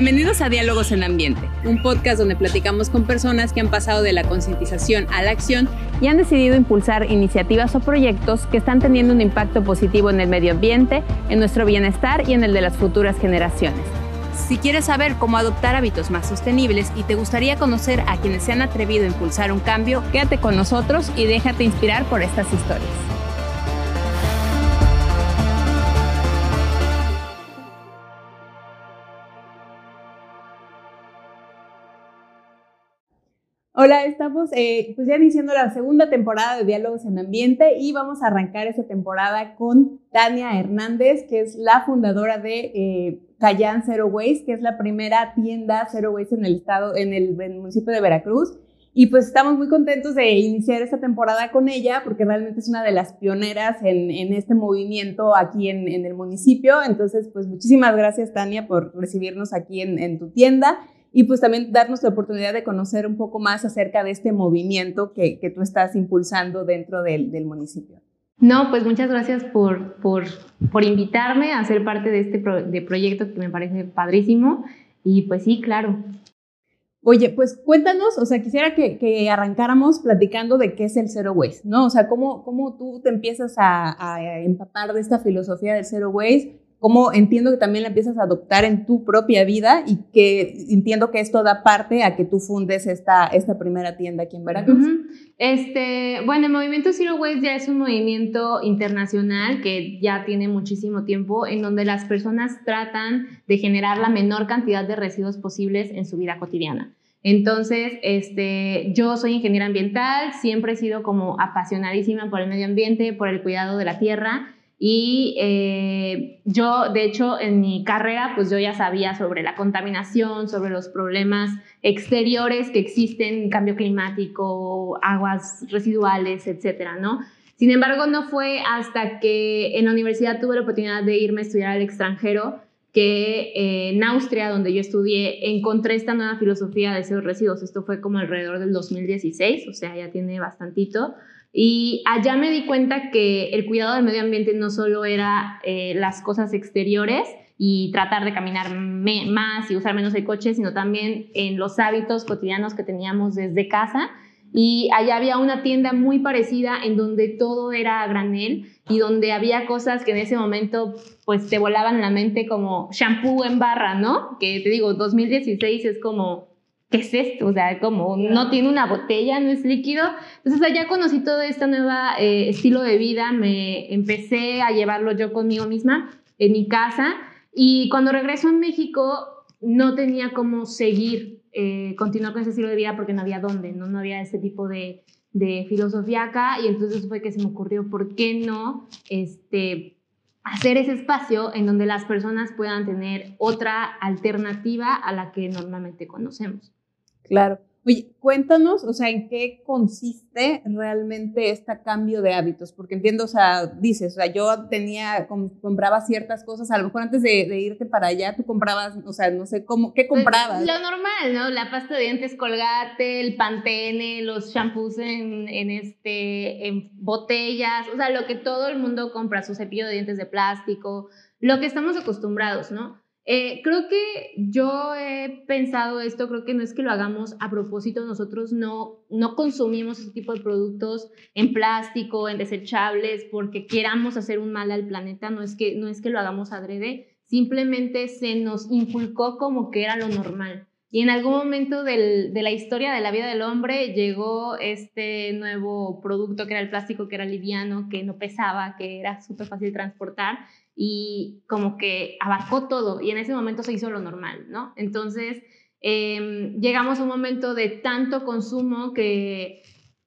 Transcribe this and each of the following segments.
Bienvenidos a Diálogos en Ambiente, un podcast donde platicamos con personas que han pasado de la concientización a la acción y han decidido impulsar iniciativas o proyectos que están teniendo un impacto positivo en el medio ambiente, en nuestro bienestar y en el de las futuras generaciones. Si quieres saber cómo adoptar hábitos más sostenibles y te gustaría conocer a quienes se han atrevido a impulsar un cambio, quédate con nosotros y déjate inspirar por estas historias. Hola, estamos eh, pues ya iniciando la segunda temporada de Diálogos en Ambiente y vamos a arrancar esta temporada con Tania Hernández, que es la fundadora de eh, Cayán Zero Waste, que es la primera tienda Zero Waste en el estado, en el, municipio de Veracruz. Y pues estamos muy contentos de iniciar esta temporada con ella porque realmente es una de las pioneras en, este movimiento aquí en, el municipio. Entonces, pues muchísimas gracias Tania por recibirnos aquí en tu tienda y pues también darnos la oportunidad de conocer un poco más acerca de este movimiento que, que tú estás impulsando dentro del, del, municipio. No, pues muchas gracias por, por, por invitarme a ser parte de este de proyecto que me parece padrísimo. Y pues sí, claro. Oye, pues cuéntanos, o sea, quisiera que, que, arrancáramos platicando de qué es el Zero Waste, ¿no? O sea, cómo, cómo tú te empiezas a, a empapar de esta filosofía del Zero Waste, cómo entiendo que también la empiezas a adoptar en tu propia vida y que entiendo que esto da parte a que tú fundes esta, esta primera tienda aquí en Veracruz. este, bueno, el movimiento Zero Waste ya es un movimiento internacional que ya tiene muchísimo tiempo en donde las personas tratan de generar la menor cantidad de residuos posibles en su vida cotidiana. Entonces, este, yo soy ingeniera ambiental, siempre he sido como apasionadísima por el medio ambiente, por el cuidado de la tierra y eh, yo, de hecho, en mi carrera, pues yo ya sabía sobre la contaminación, sobre los problemas exteriores que existen, cambio climático, aguas residuales, etcétera, ¿no? Sin embargo, no fue hasta que en la universidad tuve la oportunidad de irme a estudiar al extranjero que eh, en Austria, donde yo estudié, encontré esta nueva filosofía de esos residuos. Esto fue como alrededor del 2016, o sea, ya tiene bastantito. Y allá me di cuenta que el cuidado del medio ambiente no solo era eh, las cosas exteriores y tratar de caminar más y usar menos el coche, sino también en los hábitos cotidianos que teníamos desde casa. Y allá había una tienda muy parecida en donde todo era a granel y donde había cosas que en ese momento pues te volaban la mente como shampoo en barra, ¿no? Que te digo, 2016 es como ¿qué es esto? O sea, como no tiene una botella, no es líquido. Entonces allá conocí todo este nuevo eh, estilo de vida, me empecé a llevarlo yo conmigo misma en mi casa y cuando regreso a México no tenía cómo seguir, eh, continuar con ese estilo de vida porque no había dónde, no, no había ese tipo de, de filosofía acá y entonces fue que se me ocurrió, ¿por qué no? Este, hacer ese espacio en donde las personas puedan tener otra alternativa a la que normalmente conocemos. Claro. Oye, cuéntanos, o sea, ¿en qué consiste realmente este cambio de hábitos? Porque entiendo, o sea, dices, o sea, yo tenía, compraba ciertas cosas, a lo mejor antes de, irte para allá, tú comprabas, o sea, no sé, cómo, ¿qué pues, comprabas? Lo normal, ¿no? La pasta de dientes colgate, el pantene, los shampoos en, en, este, en botellas, o sea, lo que todo el mundo compra, su cepillo de dientes de plástico, lo que estamos acostumbrados, ¿no? Eh, creo que yo he pensado esto, creo que no es que lo hagamos a propósito, nosotros no, no consumimos ese tipo de productos en plástico, en desechables, porque queramos hacer un mal al planeta, no es que, no es que lo hagamos adrede, simplemente se nos inculcó como que era lo normal. Y en algún momento del, de la historia de la vida del hombre llegó este nuevo producto que era el plástico, que era liviano, que no pesaba, que era súper fácil transportar y como que abarcó todo y en ese momento se hizo lo normal, ¿no? Entonces em, llegamos a un momento de tanto consumo que,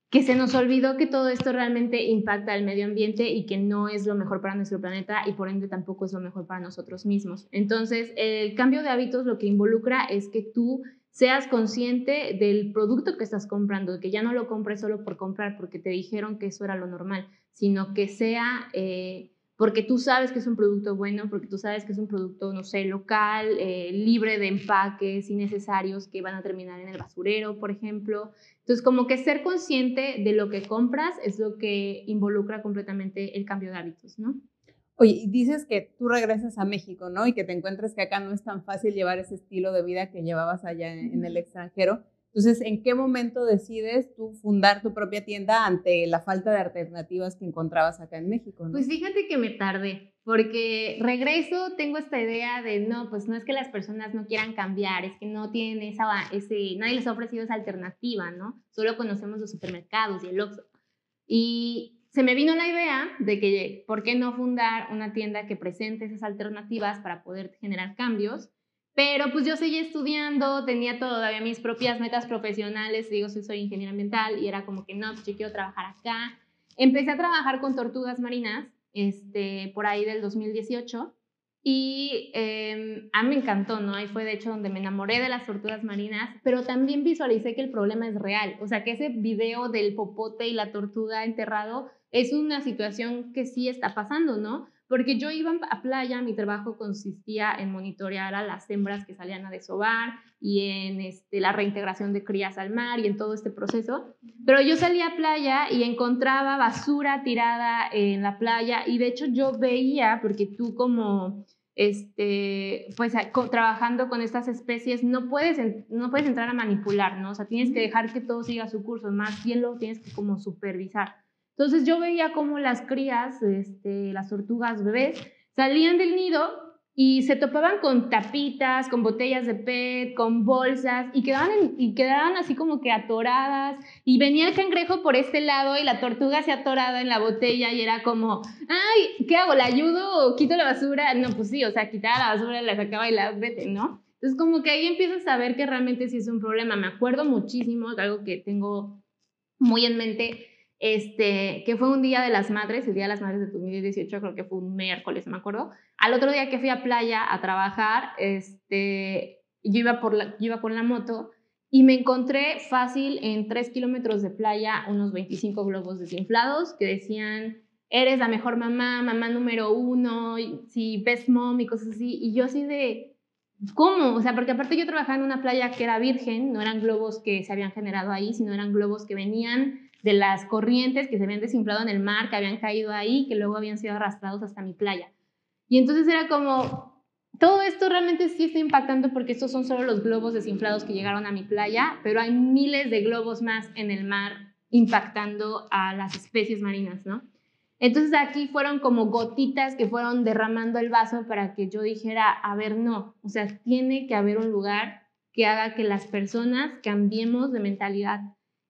que se nos olvidó que todo esto realmente impacta al medio ambiente y que no es lo mejor para nuestro planeta y por ende tampoco es lo mejor para nosotros mismos. Entonces el cambio de hábitos lo que involucra es que tú seas consciente del producto que estás comprando, que ya no lo compres solo por comprar porque te dijeron que eso era lo normal, sino que sea... Eh, porque tú sabes que es un producto bueno, porque tú sabes que es un producto, no sé, local, eh, libre de empaques innecesarios que van a terminar en el basurero, por ejemplo. Entonces, como que ser consciente de lo que compras es lo que involucra completamente el cambio de hábitos, ¿no? Oye, y dices que tú regresas a México, ¿no? Y que te encuentres que acá no es tan fácil llevar ese estilo de vida que llevabas allá en, el extranjero. Entonces, ¿en qué momento decides tú fundar tu propia tienda ante la falta de alternativas que encontrabas acá en México? Pues fíjate que me tardé, porque regreso, tengo esta idea de, no, pues no es que las personas no quieran cambiar, es que no tienen esa, ese, nadie les ha ofrecido esa alternativa, ¿no? Solo conocemos los supermercados y el Oxxo. Y se me vino la idea de que, ¿por qué no fundar una tienda que presente esas alternativas para poder generar cambios? Pero pues yo seguía estudiando, tenía todavía mis propias metas profesionales, digo, soy, soy ingeniera ambiental y era como que no, pues yo quiero trabajar acá. Empecé a trabajar con tortugas marinas este, por ahí del 2018 y eh, a me encantó, ¿no? Ahí fue de hecho donde me enamoré de las tortugas marinas, pero también visualicé que el problema es real, o sea, que ese video del popote y la tortuga enterrado es una situación que sí está pasando, ¿no? Porque yo iba a playa, mi trabajo consistía en monitorear a las hembras que salían a desovar y en este, la reintegración de crías al mar y en todo este proceso. Pero yo salía a playa y encontraba basura tirada en la playa y de hecho yo veía, porque tú como este, pues trabajando con estas especies no puedes, no puedes entrar a manipular, ¿no? O sea, tienes que dejar que todo siga su curso, más bien lo tienes que como supervisar. Entonces yo veía cómo las crías, este, las tortugas bebés, salían del nido y se topaban con tapitas, con botellas de PET, con bolsas y quedaban, y quedaban así como que atoradas y venía el cangrejo por este lado y la tortuga se atorada en la botella y era como, ay, ¿qué hago? ¿La ayudo o quito la basura? No, pues sí, o sea, quitaba la basura, la sacaba y la vete, ¿no? Entonces como que ahí empiezas a ver que realmente sí es un problema. Me acuerdo muchísimo, algo que tengo muy en mente, este, que fue un día de las madres, el día de las madres de 2018, creo que fue un miércoles, me acuerdo. Al otro día que fui a playa a trabajar, este, yo, iba por la, yo iba con la moto y me encontré fácil en 3 kilómetros de playa unos 25 globos desinflados que decían, eres la mejor mamá, mamá número uno, si best mom y cosas así. Y yo así de, ¿cómo? O sea, porque aparte yo trabajaba en una playa que era virgen, no eran globos que se habían generado ahí, sino eran globos que venían de las corrientes que se habían desinflado en el mar, que habían caído ahí, que luego habían sido arrastrados hasta mi playa. Y entonces era como, todo esto realmente sí está impactando porque estos son solo los globos desinflados que llegaron a mi playa, pero hay miles de globos más en el mar impactando a las especies marinas, ¿no? Entonces aquí fueron como gotitas que fueron derramando el vaso para que yo dijera, a ver, no, o sea, tiene que haber un lugar que haga que las personas cambiemos de mentalidad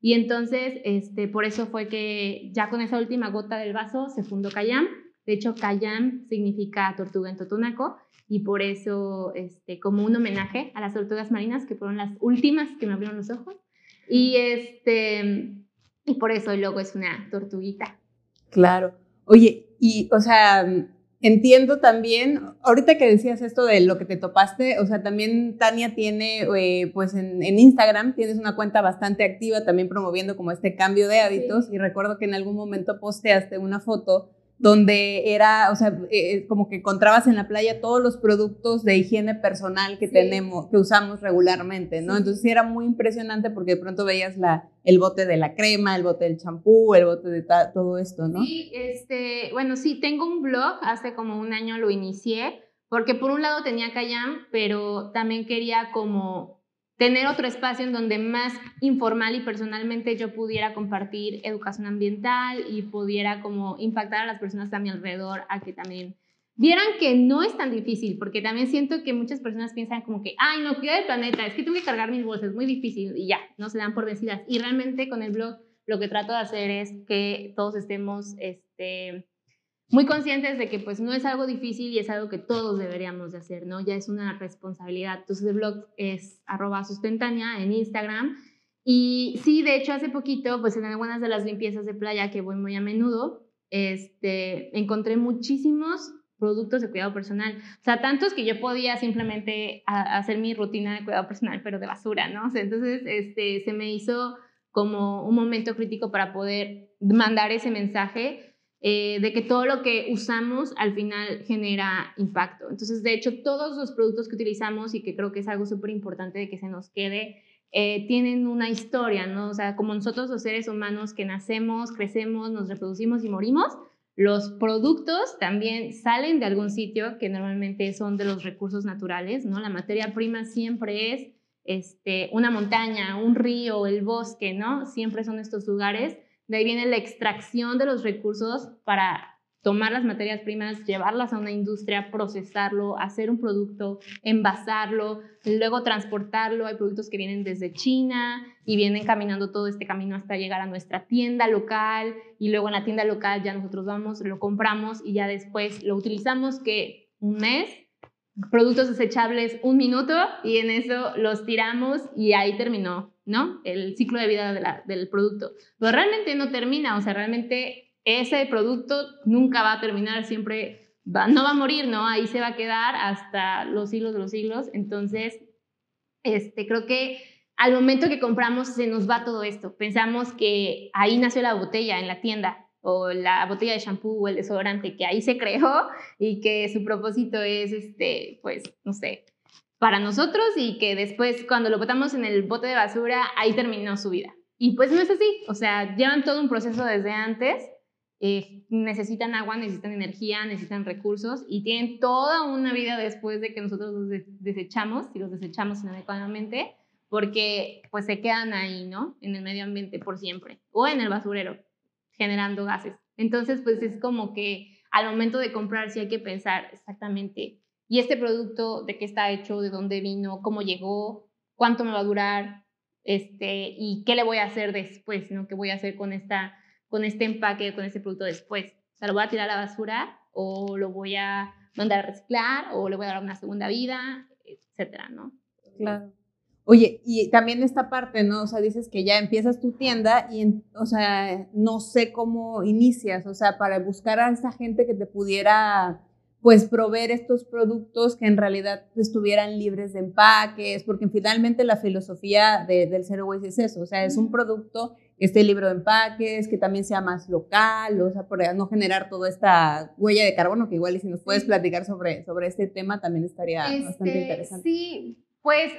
y entonces, este, por eso fue que ya con esa última gota del vaso se fundó Cayam. De hecho, Cayam significa tortuga en totonaco y por eso, este, como un homenaje a las tortugas marinas, que fueron las últimas que me abrieron los ojos. Y, este, y por eso el logo es una tortuguita. Claro. Oye, y, o sea, Entiendo también, ahorita que decías esto de lo que te topaste, o sea, también Tania tiene, eh, pues en, Instagram tienes una cuenta bastante activa también promoviendo como este cambio de hábitos y recuerdo que en algún momento posteaste una foto donde era, o sea, eh, eh, como que encontrabas en la playa todos los productos de higiene personal que tenemos, que usamos regularmente, ¿no? Entonces sí era muy impresionante porque de pronto veías la, el bote de la crema, el bote del champú, el bote de todo esto, ¿no? Sí, este, bueno, sí, tengo un blog, hace como un año lo inicié, porque por un lado tenía Cayam, pero también quería como tener otro espacio en donde más informal y personalmente yo pudiera compartir educación ambiental y pudiera como impactar a las personas a mi alrededor a que también vieran que no es tan difícil, porque también siento que muchas personas piensan como que, ay, no, cuida del planeta, es que tengo que cargar mis bolsas, es muy difícil y ya, no se dan por vencidas. Y realmente con el blog lo que trato de hacer es que todos estemos, este, muy conscientes de que pues no es algo difícil y es algo que todos deberíamos de hacer, ¿no? Ya es una responsabilidad. Entonces el blog es arroba sustentánea en Instagram. Y sí, de hecho hace poquito, pues en algunas de las limpiezas de playa que voy muy a menudo, este, encontré muchísimos productos de cuidado personal. O sea, tantos que yo podía simplemente hacer mi rutina de cuidado personal, pero de basura, ¿no? Entonces este, se me hizo como un momento crítico para poder mandar ese mensaje eh, de que todo lo que usamos al final genera impacto. Entonces, de hecho, todos los productos que utilizamos y que creo que es algo súper importante de que se nos quede, eh, tienen una historia, ¿no? O sea, como nosotros los seres humanos que nacemos, crecemos, nos reproducimos y morimos, Los productos también salen de algún sitio que normalmente son de los recursos naturales, ¿no? La materia prima siempre es este, una montaña, un río, el bosque, ¿no? Siempre son estos lugares. De ahí viene la extracción de los recursos para tomar las materias primas, llevarlas a una industria, procesarlo, hacer un producto, envasarlo, luego transportarlo. Hay productos que vienen desde China y vienen caminando todo este camino hasta llegar a nuestra tienda local y luego en la tienda local ya nosotros vamos, lo compramos y ya después lo utilizamos que un mes, productos desechables un minuto y en eso los tiramos y ahí terminó, ¿no? El ciclo de vida del producto. Pero realmente no termina, o sea, realmente ese producto nunca va a terminar, siempre va, no va a morir, ¿no? Ahí se va a quedar hasta los siglos de los siglos. Entonces, este, creo que al momento que compramos se nos va todo esto. Pensamos que ahí nació la botella en la tienda o la botella de shampoo o el desodorante que ahí se creó y que su propósito es, este, pues, no sé, para nosotros y que después cuando lo botamos en el bote de basura, ahí terminó su vida. Y pues no es así, o sea, llevan todo un proceso desde antes eh, necesitan agua, necesitan energía, necesitan recursos y tienen toda una vida después de que nosotros los desechamos, y los desechamos inadecuadamente, porque pues se quedan ahí, ¿no? En el medio ambiente por siempre, o en el basurero, generando gases. Entonces, pues es como que al momento de comprar sí hay que pensar exactamente, ¿y este producto de qué está hecho, de dónde vino, cómo llegó, cuánto me va a durar, este, y qué le voy a hacer después, ¿no? ¿Qué voy a hacer con esta con este empaque, con este producto después. O sea, lo voy a tirar a la basura o lo voy a mandar a reciclar o le voy a dar una segunda vida, etcétera, ¿no? Claro. Oye, y también esta parte, ¿no? O sea, dices que ya empiezas tu tienda y, o sea, no sé cómo inicias, o sea, para buscar a esa gente que te pudiera pues proveer estos productos que en realidad estuvieran libres de empaques, porque finalmente la filosofía del Zero Waste es eso, o sea, es un producto que esté libre de empaques, que también sea más local, o sea, para no generar toda esta huella de carbono, que igual y si nos puedes platicar sobre, sobre este tema también estaría bastante este, interesante. Sí, pues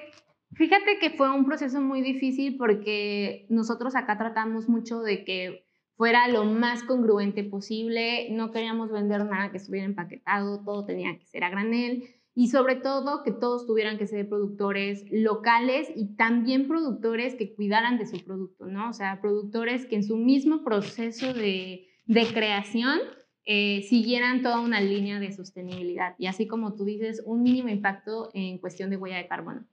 fíjate que fue un proceso muy difícil porque nosotros acá tratamos mucho de que fuera lo más congruente posible. No queríamos vender nada que estuviera empaquetado, todo tenía que ser a granel y sobre todo que todos tuvieran que ser productores locales y también productores que cuidaran de su producto, ¿no? O sea, productores que en su mismo proceso de, creación eh, siguieran toda una línea de sostenibilidad y así como tú dices, un mínimo impacto en cuestión de huella de carbono.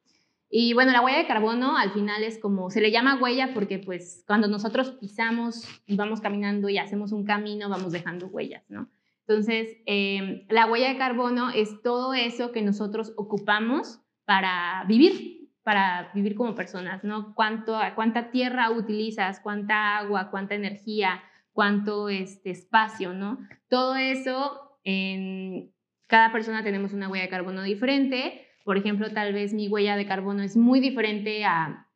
Y bueno, la huella de carbono al final es como, se le llama huella porque pues cuando nosotros pisamos y vamos caminando y hacemos un camino, vamos dejando huellas, ¿no? Entonces, em, la huella de carbono es todo eso que nosotros ocupamos para vivir, para vivir como personas, ¿no? Cuánto, cuánta tierra utilizas, cuánta agua, cuánta energía, cuánto este, espacio, ¿no? Todo eso, en cada persona tenemos una huella de carbono diferente por ejemplo, tal vez mi huella de carbono es muy diferente a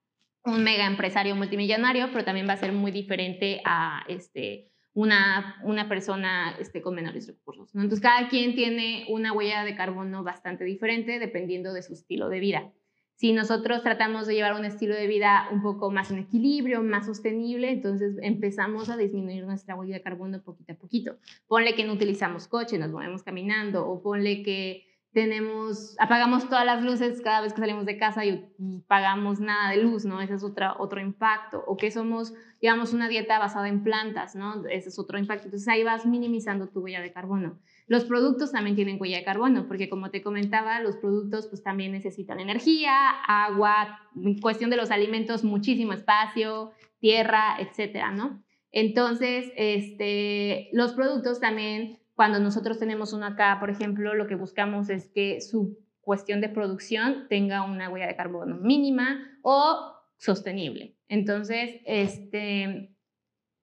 un mega empresario multimillonario, pero también va a ser muy diferente a este, una, una persona este, con menores recursos. Entonces, cada quien tiene una huella de carbono bastante diferente dependiendo de su estilo de vida. Si nosotros tratamos de llevar un estilo de vida un poco más en equilibrio, más sostenible, entonces empezamos a disminuir nuestra huella de carbono poquito a poquito. Ponle que no utilizamos coche, nos movemos caminando, o ponle que tenemos, apagamos todas las luces cada vez que salimos de casa y, pagamos nada de luz, ¿no? Ese es otra, otro impacto. O que somos, digamos, una dieta basada en plantas, ¿no? Ese es otro impacto. Entonces ahí vas minimizando tu huella de carbono. Los productos también tienen huella de carbono, porque como te comentaba, los productos pues también necesitan energía, agua, en cuestión de los alimentos, muchísimo espacio, tierra, etcétera, ¿no? Entonces, este, los productos también cuando nosotros tenemos uno acá, por ejemplo, lo que buscamos es que su cuestión de producción tenga una huella de carbono mínima o sostenible. Entonces, este,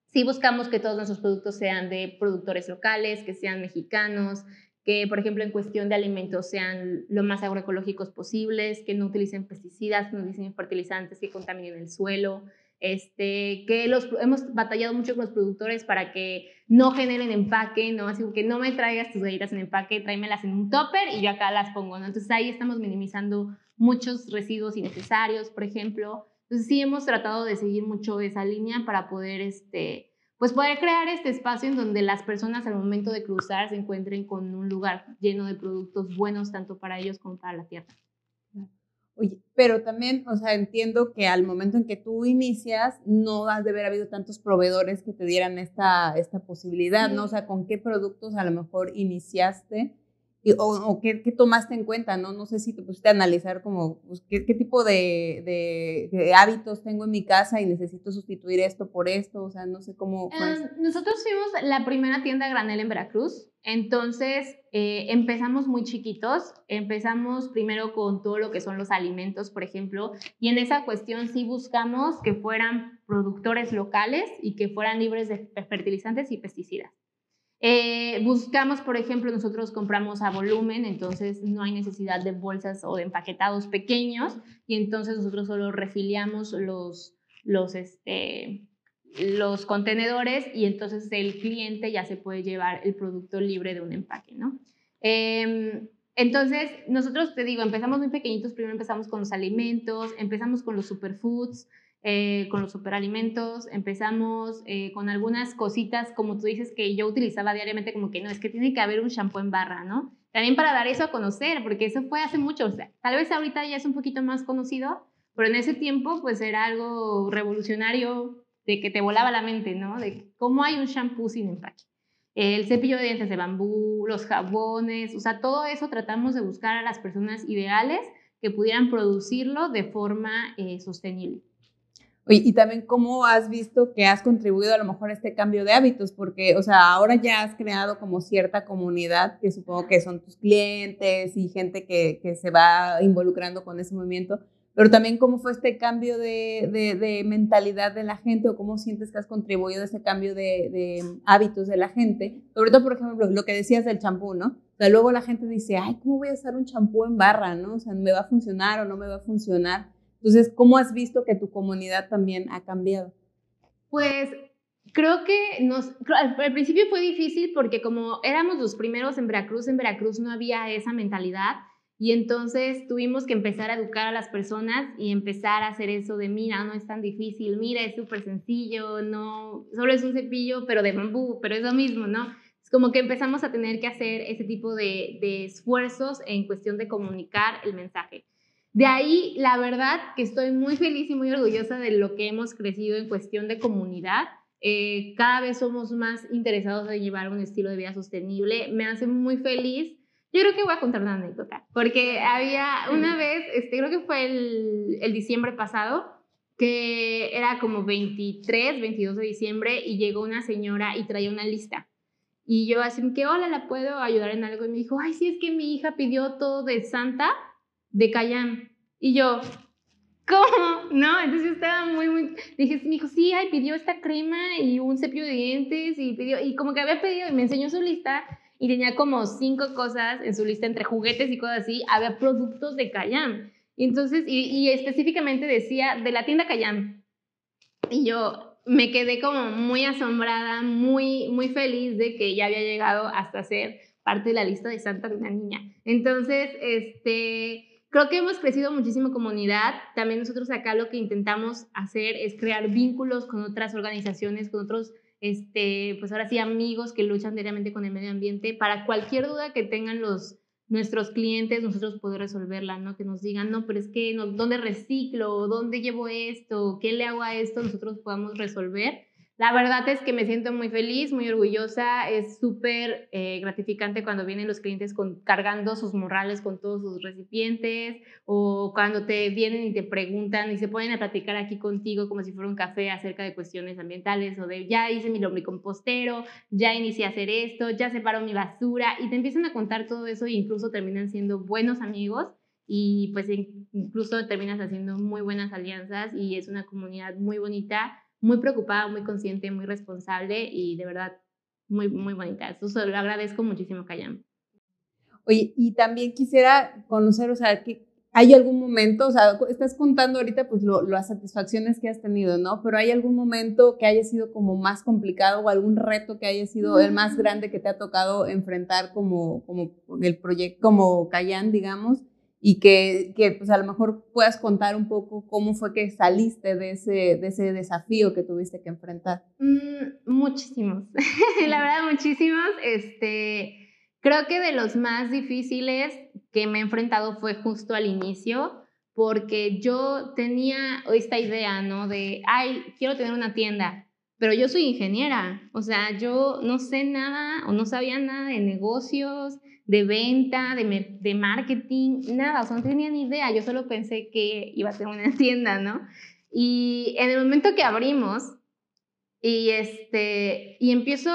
sí buscamos que todos nuestros productos sean de productores locales, que sean mexicanos, que, por ejemplo, en cuestión de alimentos sean lo más agroecológicos posibles, que no utilicen pesticidas, que no utilicen fertilizantes que contaminen el suelo, este, que los, hemos batallado mucho con los productores para que no generen empaque, ¿no? Así que no me traigas tus galletas en empaque, tráemelas en un topper y yo acá las pongo, ¿no? Entonces ahí estamos minimizando muchos residuos innecesarios, por ejemplo. Entonces sí hemos tratado de seguir mucho esa línea para poder, este, pues poder crear este espacio en donde las personas al momento de cruzar se encuentren con un lugar lleno de productos buenos tanto para ellos como para la tierra. Pero también, o sea, entiendo que al momento en que tú inicias, no has de haber habido tantos proveedores que te dieran esta, esta posibilidad, ¿no? O sea, ¿con qué productos a lo mejor iniciaste? o, qué, tomaste en cuenta, ¿no? No sé si te pusiste a analizar como pues, qué, tipo de, hábitos tengo en mi casa y necesito sustituir esto por esto, o sea, no sé cómo... Em, nosotros fuimos la primera tienda granel en Veracruz, entonces eh, empezamos muy chiquitos, empezamos primero con todo lo que son los alimentos, por ejemplo, y en esa cuestión sí buscamos que fueran productores locales y que fueran libres de fertilizantes y pesticidas. Eh, buscamos, por ejemplo, nosotros compramos a volumen, entonces no hay necesidad de bolsas o de empaquetados pequeños y entonces nosotros solo refiliamos los, los, este, los contenedores y entonces el cliente ya se puede llevar el producto libre de un empaque, ¿no? Em, entonces, nosotros te digo, empezamos muy pequeñitos, primero empezamos con los alimentos, empezamos con los superfoods, eh, con los superalimentos, empezamos eh, con algunas cositas, como tú dices, que yo utilizaba diariamente, como que no, es que tiene que haber un shampoo en barra, ¿no? También para dar eso a conocer, porque eso fue hace mucho, o sea, tal vez ahorita ya es un poquito más conocido, pero en ese tiempo pues era algo revolucionario de que te volaba la mente, ¿no? De cómo hay un shampoo sin empaque. El cepillo de dientes de bambú, los jabones, o sea, todo eso tratamos de buscar a las personas ideales que pudieran producirlo de forma eh, sostenible. Y también cómo has visto que has contribuido a lo mejor a este cambio de hábitos, porque, o sea, ahora ya has creado como cierta comunidad, que supongo que son tus clientes y gente que, que se va involucrando con ese movimiento, pero también cómo fue este cambio de, de, mentalidad de la gente o cómo sientes que has contribuido a ese cambio de, de, hábitos de la gente. Sobre todo, por ejemplo, lo que decías del champú, ¿no? O sea, luego la gente dice, ay, ¿cómo voy a usar un champú en barra, no? O sea, ¿me va a funcionar o no me va a funcionar? Entonces, ¿cómo has visto que tu comunidad también ha cambiado? Pues creo que nos, al, principio fue difícil porque como éramos los primeros en Veracruz, en Veracruz no había esa mentalidad y entonces tuvimos que empezar a educar a las personas y empezar a hacer eso de, mira, no es tan difícil, mira, es súper sencillo, no, solo es un cepillo, pero de bambú, pero es lo mismo, ¿no? Es como que empezamos a tener que hacer ese tipo de, de esfuerzos en cuestión de comunicar el mensaje. De ahí, la verdad que estoy muy feliz y muy orgullosa de lo que hemos crecido en cuestión de comunidad. Eh, cada vez somos más interesados en llevar un estilo de vida sostenible. Me hace muy feliz. Yo creo que voy a contar una anécdota, porque había una vez, este, creo que fue el, el diciembre pasado, que era como 23, 22 de diciembre, y llegó una señora y traía una lista. Y yo así que, hola, ¿la puedo ayudar en algo? Y me dijo, ay, sí, es que mi hija pidió todo de Santa de Cayán. Y yo, ¿cómo? ¿No? Entonces yo estaba muy, muy, dije, me dijo, sí, ay, pidió esta crema y un cepillo de dientes y pidió, y como que había pedido, y me enseñó su lista y tenía como cinco cosas en su lista entre juguetes y cosas así, había productos de Cayán. Y entonces, y, específicamente decía de la tienda Cayán. Y yo me quedé como muy asombrada, muy, muy feliz de que ya había llegado hasta ser parte de la lista de Santa de una niña. Entonces, este, Creo que hemos crecido muchísimo comunidad. También nosotros acá lo que intentamos hacer es crear vínculos con otras organizaciones, con otros, este, pues ahora sí, amigos que luchan diariamente con el medio ambiente. Para cualquier duda que tengan los, nuestros clientes, nosotros poder resolverla, ¿no? Que nos digan, no, pero es que, ¿dónde reciclo? ¿Dónde llevo esto? ¿Qué le hago a esto? Nosotros podamos resolver la verdad es que me siento muy feliz, muy orgullosa. Es súper eh, gratificante cuando vienen los clientes cargando sus morrales con todos sus recipientes o cuando te vienen y te preguntan y se ponen a platicar aquí contigo como si fuera un café acerca de cuestiones ambientales o de ya hice mi lombricompostero, ya inicié a hacer esto, ya separo mi basura y te empiezan a contar todo eso e incluso terminan siendo buenos amigos y pues incluso terminas haciendo muy buenas alianzas y es una comunidad muy bonita muy preocupada, muy consciente, muy responsable y de verdad muy, muy bonita. Eso se lo agradezco muchísimo, Cayam. Oye, y también quisiera conocer, o sea, que hay algún momento, o sea, estás contando ahorita pues las satisfacciones que has tenido, ¿no? Pero hay algún momento que haya sido como más complicado o algún reto que haya sido el más grande que te ha tocado enfrentar como, como el proyecto, como Cayán, digamos, y que, que, pues a lo mejor puedas contar un poco cómo fue que saliste de ese, de ese desafío que tuviste que enfrentar. Mm, muchísimos, la verdad muchísimos. Este, creo que de los más difíciles que me he enfrentado fue justo al inicio, porque yo tenía esta idea, ¿no? De, ay, quiero tener una tienda, pero yo soy ingeniera, o sea, yo no sé nada o no sabía nada de negocios, de venta, de, marketing, nada, o sea, no tenía ni idea, yo solo pensé que iba a ser una tienda, ¿no? Y en el momento que abrimos y, este, y empiezo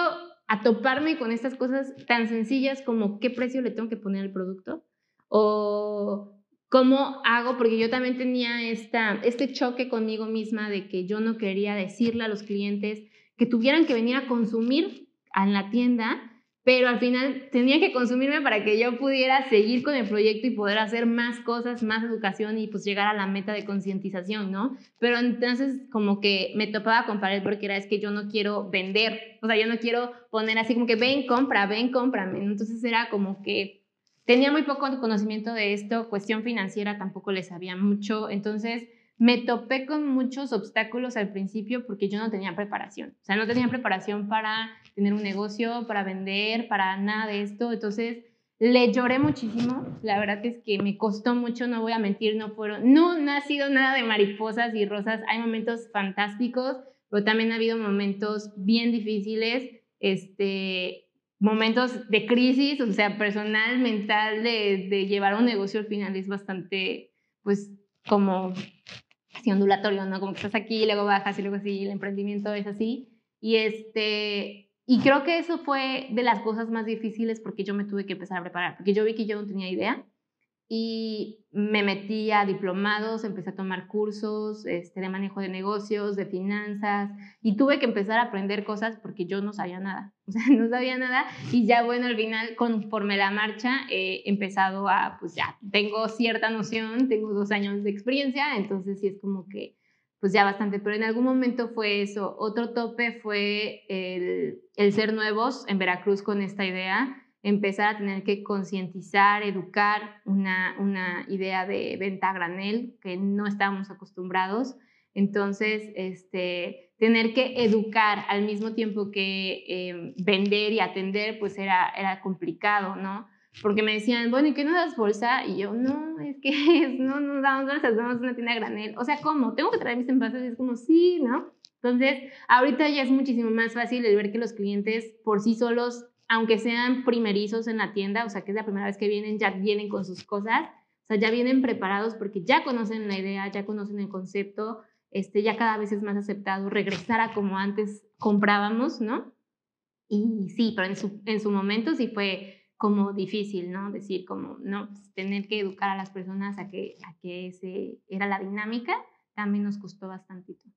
a toparme con estas cosas tan sencillas como qué precio le tengo que poner al producto o cómo hago, porque yo también tenía esta, este choque conmigo misma de que yo no quería decirle a los clientes que tuvieran que venir a consumir en la tienda, pero al final tenía que consumirme para que yo pudiera seguir con el proyecto y poder hacer más cosas, más educación y pues llegar a la meta de concientización, ¿no? Pero entonces como que me topaba con pared porque era es que yo no quiero vender, o sea, yo no quiero poner así como que ven, compra, ven, cómprame. Entonces era como que tenía muy poco conocimiento de esto, cuestión financiera tampoco le sabía mucho, entonces me topé con muchos obstáculos al principio porque yo no tenía preparación. O sea, no tenía preparación para tener un negocio, para vender, para nada de esto. Entonces, le lloré muchísimo. La verdad es que me costó mucho, no voy a mentir, no fueron, no, no ha sido nada de mariposas y rosas. Hay momentos fantásticos, pero también ha habido momentos bien difíciles, este, momentos de crisis, o sea, personal, mental, de, llevar un negocio al final es bastante, pues, como así ondulatorio, ¿no? Como que estás aquí, luego bajas y luego así, el emprendimiento es así. Y, este, y creo que eso fue de las cosas más difíciles porque yo me tuve que empezar a preparar, porque yo vi que yo no tenía idea y me metí a diplomados, empecé a tomar cursos este, de manejo de negocios, de finanzas y tuve que empezar a aprender cosas porque yo no sabía nada, o sea, no sabía nada y ya bueno, al final conforme la marcha he empezado a, pues ya tengo cierta noción, tengo dos años de experiencia, entonces sí es como que pues ya bastante, pero en algún momento fue eso. Otro tope fue el, el ser nuevos en Veracruz con esta idea empezar a tener que concientizar, educar una, una idea de venta a granel que no estábamos acostumbrados. Entonces, este, tener que educar al mismo tiempo que em, vender y atender, pues era, era complicado, ¿no? Porque me decían, bueno, ¿y qué no das bolsa? Y yo, no, es que no nos damos bolsas, damos una tienda a granel. O sea, ¿cómo? ¿Tengo que traer mis envases? Y es como, sí, ¿no? Entonces, ahorita ya es muchísimo más fácil el ver que los clientes por sí solos aunque sean primerizos en la tienda, o sea, que es la primera vez que vienen, ya vienen con sus cosas, o sea, ya vienen preparados porque ya conocen la idea, ya conocen el concepto, este, ya cada vez es más aceptado regresar a como antes comprábamos, ¿no? Y sí, pero en su, en su momento sí fue como difícil, ¿no? Decir como, no, pues, tener que educar a las personas a que, a que ese era la dinámica, también nos costó bastantito.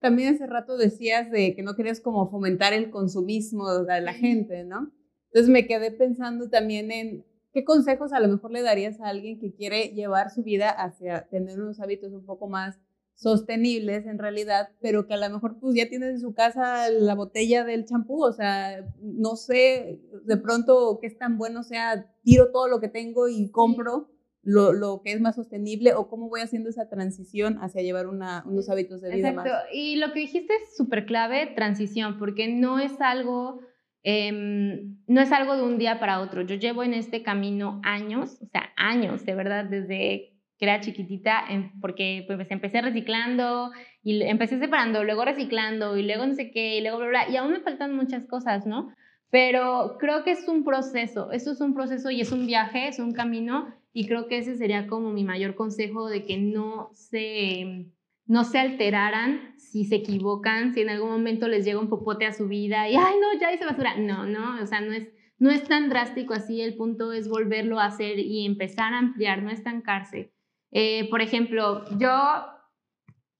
También hace rato decías de que no querías como fomentar el consumismo de la gente, ¿no? Entonces me quedé pensando también en qué consejos a lo mejor le darías a alguien que quiere llevar su vida hacia tener unos hábitos un poco más sostenibles en realidad, pero que a lo mejor pues ya tienes en su casa la botella del champú, o sea, no sé de pronto qué es tan bueno sea, tiro todo lo que tengo y compro lo, lo, que es más sostenible o cómo voy haciendo esa transición hacia llevar una, unos hábitos de vida Exacto. Y lo que dijiste es súper clave, transición, porque no es algo... Em, no es algo de un día para otro. Yo llevo en este camino años, o sea, años, de verdad, desde que era chiquitita, porque pues empecé reciclando y empecé separando, luego reciclando y luego no sé qué, y luego bla, bla, y aún me faltan muchas cosas, ¿no? Pero creo que es un proceso, eso es un proceso y es un viaje, es un camino y creo que ese sería como mi mayor consejo de que no se, no se alteraran si se equivocan, si en algún momento les llega un popote a su vida y, ay, no, ya hice basura. No, no, o sea, no es, no es tan drástico así, el punto es volverlo a hacer y empezar a ampliar, no estancarse. Eh, por ejemplo, yo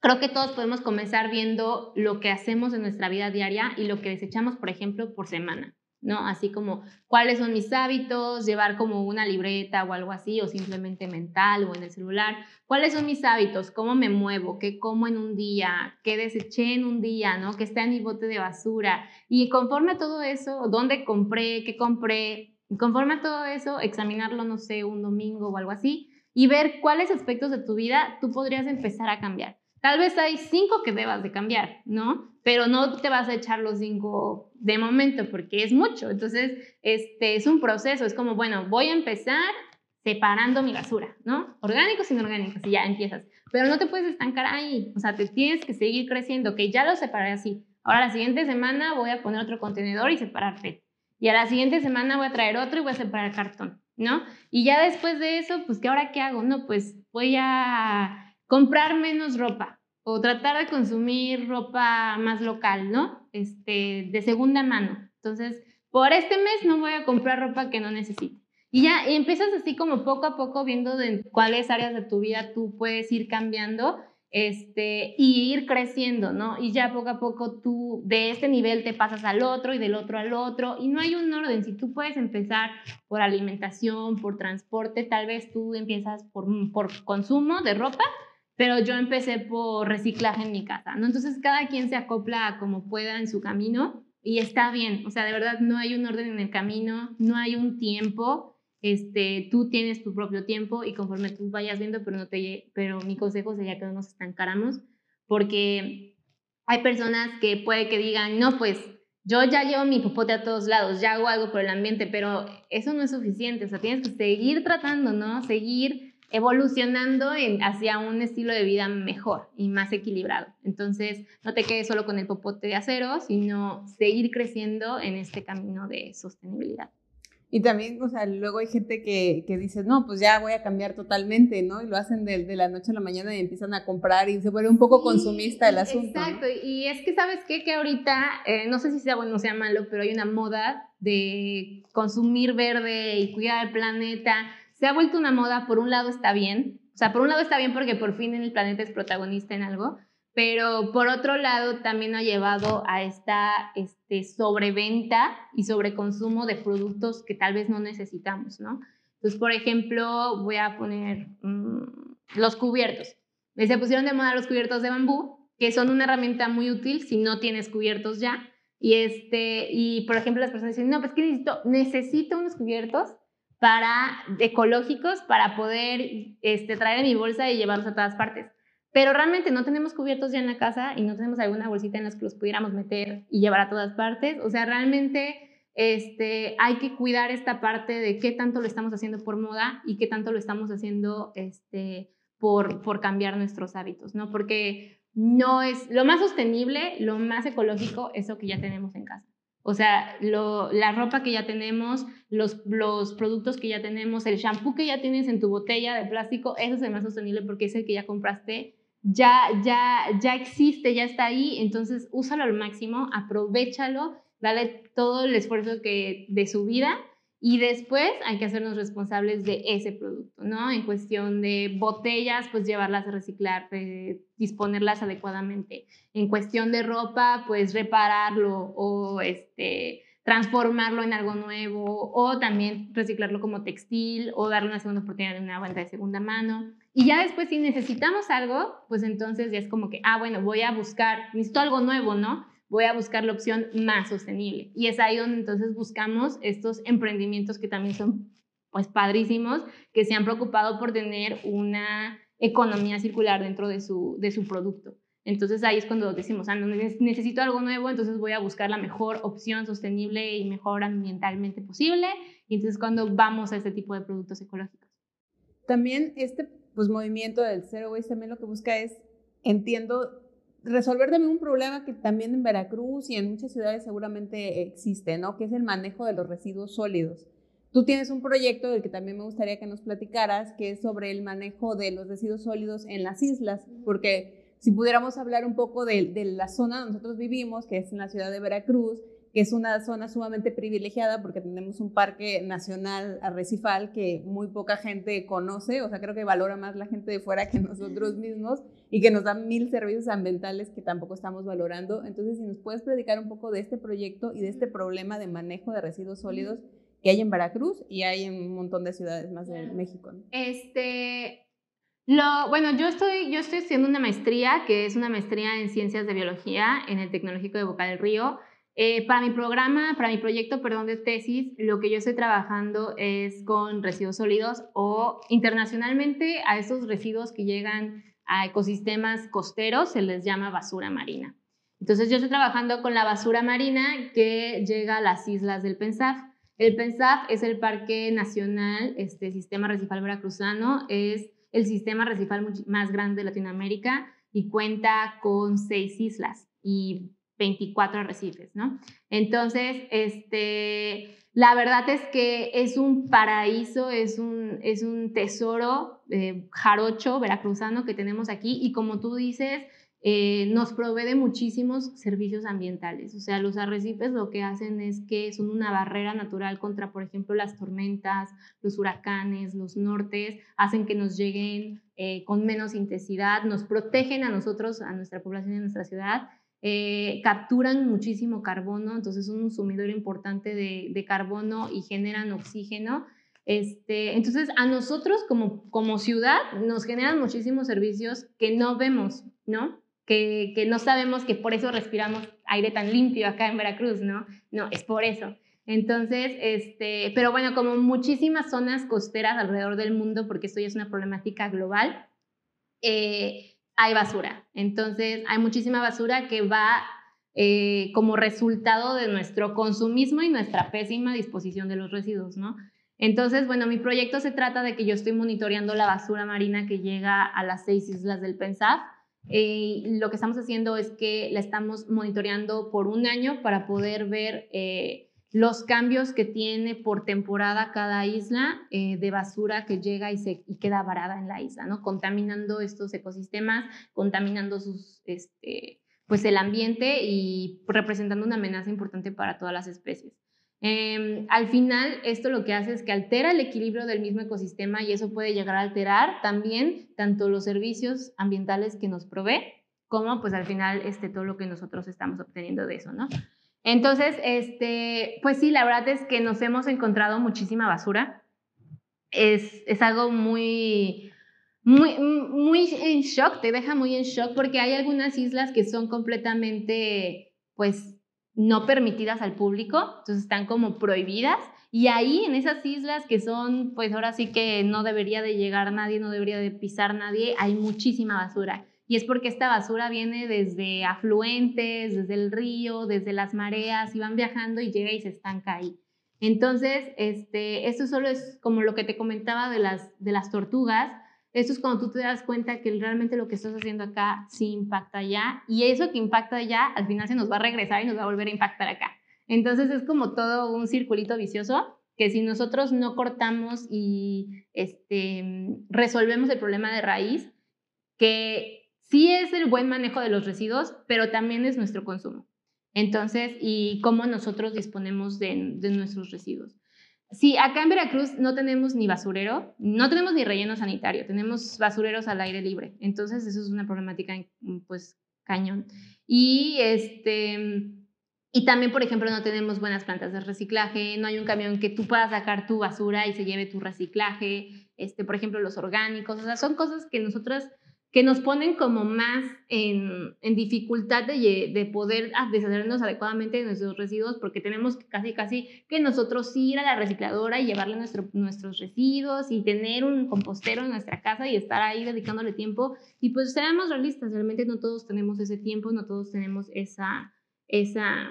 creo que todos podemos comenzar viendo lo que hacemos en nuestra vida diaria y lo que desechamos, por ejemplo, por semana. ¿No? Así como cuáles son mis hábitos, llevar como una libreta o algo así, o simplemente mental o en el celular. ¿Cuáles son mis hábitos? ¿Cómo me muevo? ¿Qué como en un día? ¿Qué deseché en un día? ¿no? ¿Qué está en mi bote de basura? Y conforme a todo eso, ¿dónde compré? ¿Qué compré? Conforme a todo eso, examinarlo, no sé, un domingo o algo así, y ver cuáles aspectos de tu vida tú podrías empezar a cambiar. Tal vez hay cinco que debas de cambiar, ¿no? Pero no te vas a echar los cinco de momento porque es mucho. Entonces, este es un proceso. Es como, bueno, voy a empezar separando mi basura, ¿no? Orgánicos inorgánicos, y ya empiezas. Pero no te puedes estancar ahí. O sea, te tienes que seguir creciendo, que ya lo separé así. Ahora, la siguiente semana voy a poner otro contenedor y separar PET. Y a la siguiente semana voy a traer otro y voy a separar cartón, ¿no? Y ya después de eso, pues, ¿qué ahora qué hago? No, pues voy a comprar menos ropa o tratar de consumir ropa más local, ¿no? Este, de segunda mano. Entonces, por este mes no voy a comprar ropa que no necesite. Y ya empiezas así como poco a poco viendo de cuáles áreas de tu vida tú puedes ir cambiando este, y ir creciendo, ¿no? Y ya poco a poco tú de este nivel te pasas al otro y del otro al otro y no hay un orden. Si tú puedes empezar por alimentación, por transporte, tal vez tú empiezas por, por consumo de ropa pero yo empecé por reciclaje en mi casa, ¿no? Entonces cada quien se acopla como pueda en su camino y está bien, o sea, de verdad no hay un orden en el camino, no hay un tiempo, este, tú tienes tu propio tiempo y conforme tú vayas viendo, pero no te, pero mi consejo sería que no nos estancáramos porque hay personas que puede que digan, no, pues yo ya llevo mi popote a todos lados, ya hago algo por el ambiente, pero eso no es suficiente, o sea, tienes que seguir tratando, ¿no? Seguir evolucionando hacia un estilo de vida mejor y más equilibrado. Entonces, no te quedes solo con el popote de acero, sino seguir creciendo en este camino de sostenibilidad. Y también, o sea, luego hay gente que, que, dice, no, pues ya voy a cambiar totalmente, ¿no? Y lo hacen de, de la noche a la mañana y empiezan a comprar y se vuelve un poco consumista el asunto. Exacto, y es que, ¿sabes qué? Que ahorita, eh, no sé si sea bueno o sea malo, pero hay una moda de consumir verde y cuidar el planeta se ha vuelto una moda, por un lado está bien, o sea, por un lado está bien porque por fin el planeta es protagonista en algo, pero por otro lado también ha llevado a esta este, sobreventa y sobreconsumo de productos que tal vez no necesitamos, ¿no? Entonces, por ejemplo, voy a poner mm, los cubiertos. Se pusieron de moda los cubiertos de bambú, que son una herramienta muy útil si no tienes cubiertos ya. Y, este, y por ejemplo, las personas dicen, no, pues que necesito, necesito unos cubiertos para ecológicos para poder este, traer en mi bolsa y llevarlos a todas partes. Pero realmente no tenemos cubiertos ya en la casa y no tenemos alguna bolsita en la que los pudiéramos meter y llevar a todas partes. O sea, realmente este, hay que cuidar esta parte de qué tanto lo estamos haciendo por moda y qué tanto lo estamos haciendo este, por, por cambiar nuestros hábitos, ¿no? Porque no es lo más sostenible, lo más ecológico, eso que ya tenemos en casa. O sea, la ropa que ya tenemos, los, productos que ya tenemos, el shampoo que ya tienes en tu botella de plástico, eso es el más sostenible porque es el que ya compraste, ya, ya, ya existe, ya está ahí, entonces úsalo al máximo, aprovechalo, dale todo el esfuerzo que, de su vida y después hay que hacernos responsables de ese producto, ¿no? En cuestión de botellas, pues llevarlas a reciclar, eh, disponerlas adecuadamente. En cuestión de ropa, pues repararlo o este, transformarlo en algo nuevo o también reciclarlo como textil o darle una segunda oportunidad en una venta de segunda mano. Y ya después si necesitamos algo, pues entonces ya es como que, ah, bueno, voy a buscar, necesito algo nuevo, ¿no? Voy a buscar la opción más sostenible. Y es ahí donde entonces buscamos estos emprendimientos que también son pues padrísimos, que se han preocupado por tener una economía circular dentro de su, de su producto. Entonces ahí es cuando decimos, ah, no, necesito algo nuevo, entonces voy a buscar la mejor opción sostenible y mejor ambientalmente posible. Y entonces cuando vamos a este tipo de productos ecológicos. También este pues, movimiento del Zero Waste también lo que busca es, entiendo, resolver también un problema que también en Veracruz y en muchas ciudades seguramente existe, ¿no? Que es el manejo de los residuos sólidos. Tú tienes un proyecto del que también me gustaría que nos platicaras, que es sobre el manejo de los residuos sólidos en las islas, porque si pudiéramos hablar un poco de, de la zona donde nosotros vivimos, que es en la ciudad de Veracruz, que es una zona sumamente privilegiada porque tenemos un parque nacional arrecifal que muy poca gente conoce, o sea, creo que valora más la gente de fuera que nosotros mismos y que nos dan mil servicios ambientales que tampoco estamos valorando. Entonces, si nos puedes predicar un poco de este proyecto y de este problema de manejo de residuos sólidos que hay en Veracruz y hay en un montón de ciudades más de México. Este, lo, bueno, yo estoy, yo estoy haciendo una maestría que es una maestría en ciencias de biología en el Tecnológico de Boca del Río. Eh, para mi programa, para mi proyecto, perdón, de tesis, lo que yo estoy trabajando es con residuos sólidos o internacionalmente a esos residuos que llegan a ecosistemas costeros se les llama basura marina. Entonces yo estoy trabajando con la basura marina que llega a las islas del PENSAF. El PENSAF es el Parque Nacional, este Sistema Recifal Veracruzano, es el sistema recifal más grande de Latinoamérica y cuenta con seis islas y 24 arrecifes, ¿no? Entonces, este, la verdad es que es un paraíso, es un, es un tesoro eh, jarocho veracruzano que tenemos aquí y como tú dices, eh, nos provee de muchísimos servicios ambientales. O sea, los arrecifes lo que hacen es que son una barrera natural contra, por ejemplo, las tormentas, los huracanes, los nortes, hacen que nos lleguen eh, con menos intensidad, nos protegen a nosotros, a nuestra población y a nuestra ciudad eh, capturan muchísimo carbono, entonces son un sumidor importante de, carbono y generan oxígeno. Este, entonces, a nosotros como, como ciudad nos generan muchísimos servicios que no vemos, ¿no? Que, que, no sabemos que por eso respiramos aire tan limpio acá en Veracruz, ¿no? No, es por eso. Entonces, este, pero bueno, como muchísimas zonas costeras alrededor del mundo, porque esto ya es una problemática global, eh, hay basura. Entonces, hay muchísima basura que va eh, como resultado de nuestro consumismo y nuestra pésima disposición de los residuos, ¿no? Entonces, bueno, mi proyecto se trata de que yo estoy monitoreando la basura marina que llega a las seis islas del PENSAF. Eh, lo que estamos haciendo es que la estamos monitoreando por un año para poder ver eh, los cambios que tiene por temporada cada isla eh, de basura que llega y, se, queda varada en la isla, ¿no? Contaminando estos ecosistemas, contaminando sus, este, pues el ambiente y representando una amenaza importante para todas las especies. Em, al final, esto lo que hace es que altera el equilibrio del mismo ecosistema y eso puede llegar a alterar también tanto los servicios ambientales que nos provee, como pues al final este, todo lo que nosotros estamos obteniendo de eso, ¿no? Entonces, este, pues sí, la verdad es que nos hemos encontrado muchísima basura. Es, es algo muy, muy, muy en shock, te deja muy en shock porque hay algunas islas que son completamente, pues, no permitidas al público, entonces están como prohibidas. Y ahí en esas islas que son, pues ahora sí que no debería de llegar nadie, no debería de pisar nadie, hay muchísima basura. Y es porque esta basura viene desde afluentes, desde el río, desde las mareas, y van viajando y llega y se estanca ahí. Entonces, este, esto solo es como lo que te comentaba de las, de las tortugas. Esto es cuando tú te das cuenta que realmente lo que estás haciendo acá sí impacta allá. Y eso que impacta allá, al final se nos va a regresar y nos va a volver a impactar acá. Entonces, es como todo un circulito vicioso que si nosotros no cortamos y este, resolvemos el problema de raíz, que sí es el buen manejo de los residuos, pero también es nuestro consumo. Entonces, y cómo nosotros disponemos de, nuestros residuos. Sí, acá en Veracruz no tenemos ni basurero, no tenemos ni relleno sanitario, tenemos basureros al aire libre. Entonces, eso es una problemática, pues, cañón. Y este... Y también, por ejemplo, no tenemos buenas plantas de reciclaje, no hay un camión que tú puedas sacar tu basura y se lleve tu reciclaje, este, por ejemplo, los orgánicos, o sea, son cosas que nosotras que nos ponen como más en, dificultad de, de, poder deshacernos adecuadamente de nuestros residuos porque tenemos casi casi que nosotros ir a la recicladora y llevarle nuestros residuos y tener un compostero en nuestra casa y estar ahí dedicándole tiempo. Y pues seamos realistas, realmente no todos tenemos ese tiempo, no todos tenemos esa, esa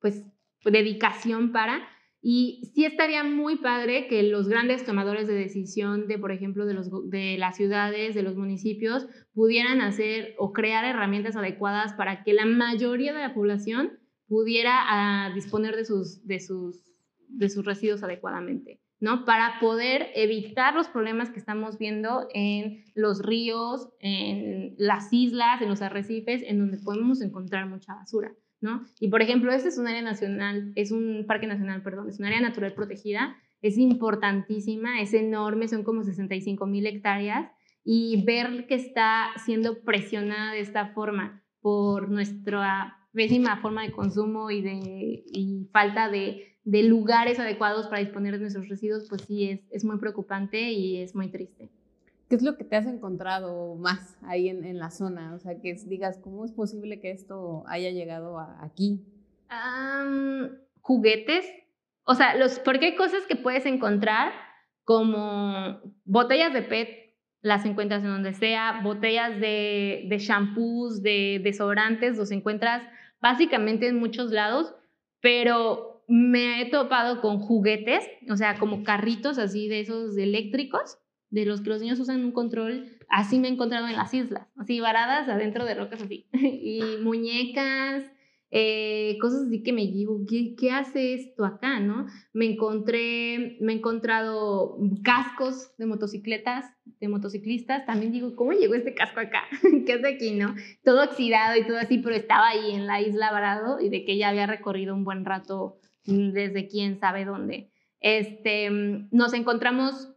pues dedicación para y sí estaría muy padre que los grandes tomadores de decisión de, por ejemplo, de, los, de las ciudades, de los municipios, pudieran hacer o crear herramientas adecuadas para que la mayoría de la población pudiera ah, disponer de sus, de, sus, de sus residuos adecuadamente, ¿no? Para poder evitar los problemas que estamos viendo en los ríos, en las islas, en los arrecifes, en donde podemos encontrar mucha basura. ¿No? Y por ejemplo, este es un área nacional, es un parque nacional, perdón, es un área natural protegida, es importantísima, es enorme, son como 65 mil hectáreas y ver que está siendo presionada de esta forma por nuestra pésima forma de consumo y de falta de, lugares adecuados para disponer de nuestros residuos, pues sí, es muy preocupante y es muy triste. ¿Qué es lo que te has encontrado más ahí en, en la zona? O sea, que digas, ¿cómo es posible que esto haya llegado aquí? juguetes. O sea, los, porque hay cosas que puedes encontrar como botellas de PET, las encuentras en donde sea, botellas de, de shampoos, de desodorantes, los encuentras básicamente en muchos lados, pero me he topado con juguetes, o sea, como carritos así de esos eléctricos, de los que los niños usan un control, así me he encontrado en las islas, así varadas adentro de rocas así, y muñecas, eh, cosas así que me digo, ¿qué, ¿qué, hace esto acá, no? Me encontré, me he encontrado cascos de motocicletas, de motociclistas, también digo, ¿cómo llegó este casco acá? ¿Qué hace aquí, no? Todo oxidado y todo así, pero estaba ahí en la isla varado y de que ya había recorrido un buen rato mm, desde quién sabe dónde. Este, mm, nos encontramos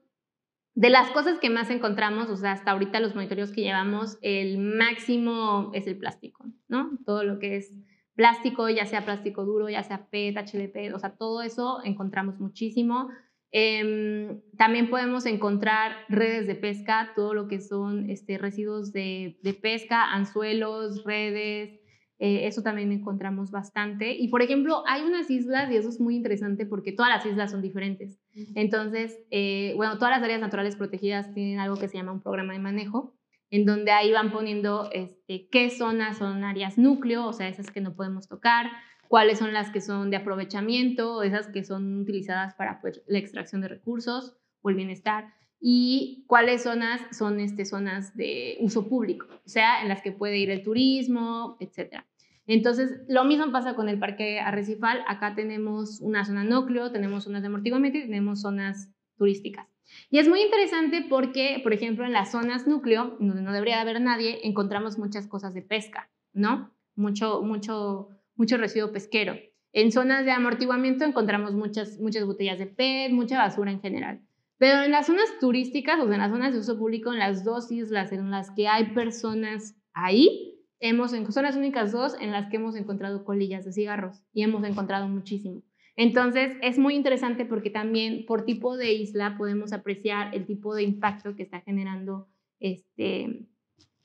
de las cosas que más encontramos, o sea, hasta ahorita los monitoreos que llevamos, el máximo es el plástico, ¿no? Todo lo que es plástico, ya sea plástico duro, ya sea PET, HDP, o sea, todo eso encontramos muchísimo. Em, también podemos encontrar redes de pesca, todo lo que son este, residuos de, de pesca, anzuelos, redes, eh, eso también encontramos bastante. Y por ejemplo, hay unas islas, y eso es muy interesante porque todas las islas son diferentes. Entonces, eh, bueno, todas las áreas naturales protegidas tienen algo que se llama un programa de manejo en donde ahí van poniendo este, qué zonas son áreas núcleo, o sea, esas que no podemos tocar, cuáles son las que son de aprovechamiento, esas que son utilizadas para pues, la extracción de recursos o el bienestar, y cuáles zonas son este, zonas de uso público, o sea, en las que puede ir el turismo, etc. Entonces, lo mismo pasa con el parque arrecifal. Acá tenemos una zona núcleo, tenemos zonas de amortiguamiento y tenemos zonas turísticas. Y es muy interesante porque, por ejemplo, en las zonas núcleo, donde no debería haber nadie, encontramos muchas cosas de pesca, ¿no? Mucho, mucho, mucho residuo pesquero. En zonas de amortiguamiento encontramos muchas, muchas botellas de PET, mucha basura en general. Pero en las zonas turísticas, o sea, en las zonas de uso público, en las dos islas en las que hay personas ahí, hemos, son las únicas dos en las que hemos encontrado colillas de cigarros y hemos encontrado muchísimo. Entonces, es muy interesante porque también por tipo de isla podemos apreciar el tipo de impacto que está generando este,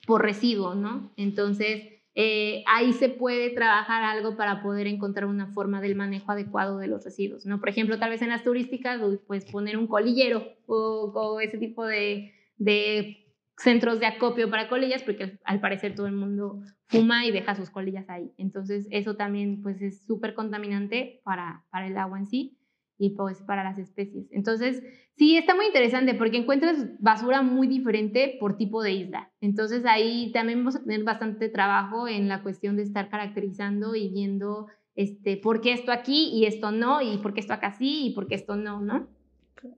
por residuo, ¿no? Entonces, eh, ahí se puede trabajar algo para poder encontrar una forma del manejo adecuado de los residuos, ¿no? Por ejemplo, tal vez en las turísticas, pues poner un colillero o, ese tipo de centros de acopio para colillas, porque al parecer todo el mundo fuma y deja sus colillas ahí. Entonces, eso también pues es súper contaminante para, para el agua en sí y pues para las especies. Entonces, sí, está muy interesante porque encuentras basura muy diferente por tipo de isla. Entonces, ahí también vamos a tener bastante trabajo en la cuestión de estar caracterizando y viendo este, por qué esto aquí y esto no, y por qué esto acá sí y por qué esto no, ¿no?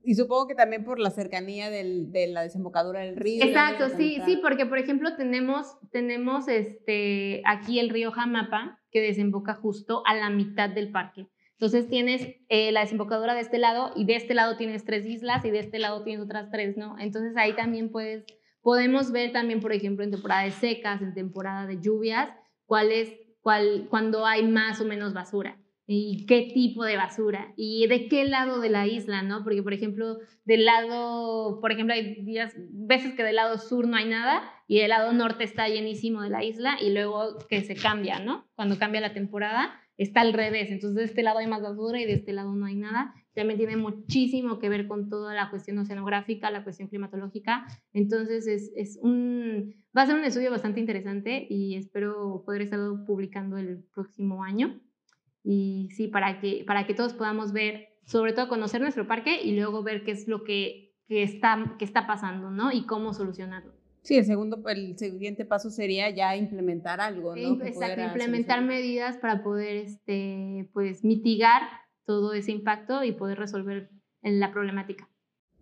Y supongo que también por la cercanía del, de la desembocadura del río. Exacto, sí, sí, porque por ejemplo tenemos, tenemos este, aquí el río Jamapa que desemboca justo a la mitad del parque. Entonces tienes eh, la desembocadura de este lado y de este lado tienes tres islas y de este lado tienes otras tres, ¿no? Entonces ahí también puedes, podemos ver también, por ejemplo, en temporada de secas, en temporada de lluvias, cuál es, cuál, cuando hay más o menos basura y qué tipo de basura y de qué lado de la isla, ¿no? Porque, por ejemplo, del lado, por ejemplo, hay días, veces que del lado sur no hay nada y del lado norte está llenísimo de la isla y luego que se cambia, ¿no? Cuando cambia la temporada está al revés, entonces de este lado hay más basura y de este lado no hay nada. También tiene muchísimo que ver con toda la cuestión oceanográfica, la cuestión climatológica. Entonces es, es un, va a ser un estudio bastante interesante y espero poder estarlo publicando el próximo año. Y sí, para que, para que todos podamos ver, sobre todo conocer nuestro parque y luego ver qué es lo que, que, está, que está pasando, ¿no? Y cómo solucionarlo. Sí, el segundo, el siguiente paso sería ya implementar algo, ¿no? Exacto, implementar medidas para poder, este, pues, mitigar todo ese impacto y poder resolver la problemática.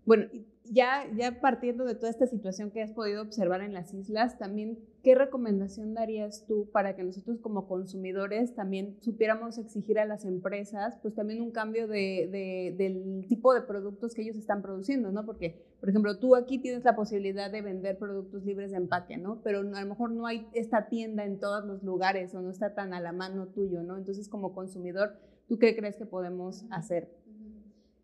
Bueno, ya, ya partiendo de toda esta situación que has podido observar en las islas, también, ¿qué recomendación darías tú para que nosotros como consumidores también supiéramos exigir a las empresas, pues también un cambio de, del tipo de productos que ellos están produciendo, ¿no? Porque, por ejemplo, tú aquí tienes la posibilidad de vender productos libres de empaque, ¿no? Pero a lo mejor no hay esta tienda en todos los lugares o no está tan a la mano tuyo, ¿no? Entonces, como consumidor, ¿tú qué crees que podemos hacer?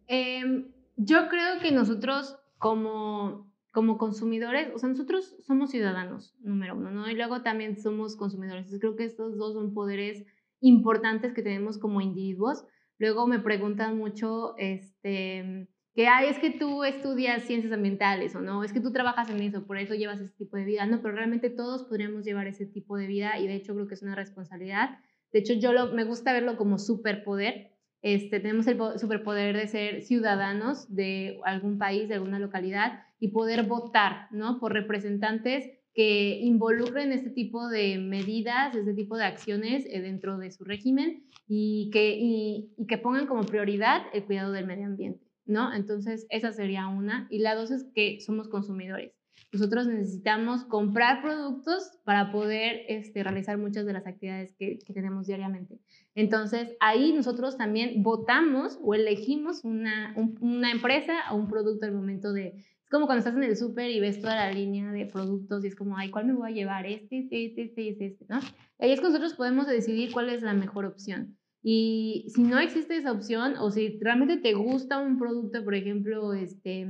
Em, yo creo que nosotros como, como consumidores, o sea, nosotros somos ciudadanos, número uno, ¿no? Y luego también somos consumidores. Entonces creo que estos dos son poderes importantes que tenemos como individuos. Luego me preguntan mucho, este, que Ay, es que tú estudias ciencias ambientales o no, es que tú trabajas en eso, por eso llevas ese tipo de vida. No, pero realmente todos podríamos llevar ese tipo de vida y de hecho creo que es una responsabilidad. De hecho, yo lo, me gusta verlo como superpoder. Este, tenemos el superpoder de ser ciudadanos de algún país, de alguna localidad y poder votar, ¿no? Por representantes que involucren este tipo de medidas, este tipo de acciones eh, dentro de su régimen y que, y, que pongan como prioridad el cuidado del medio ambiente, ¿no? Entonces, esa sería una. Y la dos es que somos consumidores. Nosotros necesitamos comprar productos para poder este, realizar muchas de las actividades que, que, tenemos diariamente. Entonces, ahí nosotros también votamos o elegimos una, una empresa o un producto al momento de, como cuando estás en el súper y ves toda la línea de productos y es como, ay, ¿cuál me voy a llevar? Este, este, este, este, este, este, ¿no? Ahí es que nosotros podemos decidir cuál es la mejor opción. Y si no existe esa opción o si realmente te gusta un producto, por ejemplo, este,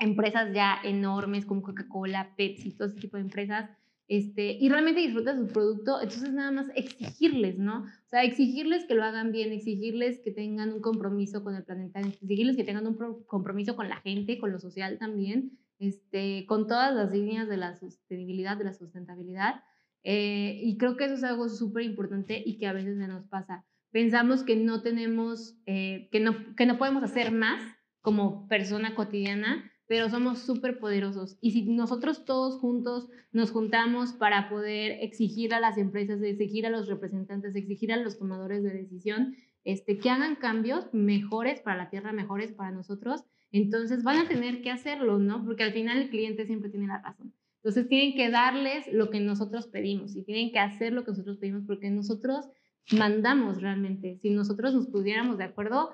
empresas ya enormes como Coca-Cola, Pepsi, todo ese tipo de empresas, este, y realmente disfrutas su producto, entonces nada más exigirles, ¿no? O sea, exigirles que lo hagan bien, exigirles que tengan un compromiso con el planeta, exigirles que tengan un compromiso con la gente, con lo social también, este, con todas las líneas de la sostenibilidad, de la sustentabilidad. Eh, y creo que eso es algo súper importante y que a veces se nos pasa. Pensamos que no tenemos, eh, que, no, que no podemos hacer más como persona cotidiana, pero somos súper poderosos. Y si nosotros todos juntos nos juntamos para poder exigir a las empresas, exigir a los representantes, exigir a los tomadores de decisión, este, que hagan cambios mejores para la tierra, mejores para nosotros, entonces van a tener que hacerlo, ¿no? Porque al final el cliente siempre tiene la razón. Entonces tienen que darles lo que nosotros pedimos y tienen que hacer lo que nosotros pedimos porque nosotros mandamos realmente. Si nosotros nos pudiéramos de acuerdo,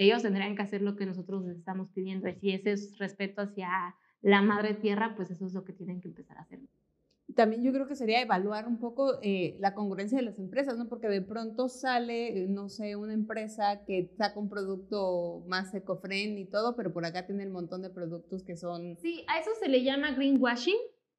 ellos tendrían que hacer lo que nosotros les estamos pidiendo. Y si ese es respeto hacia la madre tierra, pues eso es lo que tienen que empezar a hacer. También yo creo que sería evaluar un poco eh, la congruencia de las empresas, ¿no? Porque de pronto sale, no sé, una empresa que saca un producto más eco-friendly y todo, pero por acá tiene un montón de productos que son... Sí, a eso se le llama greenwashing.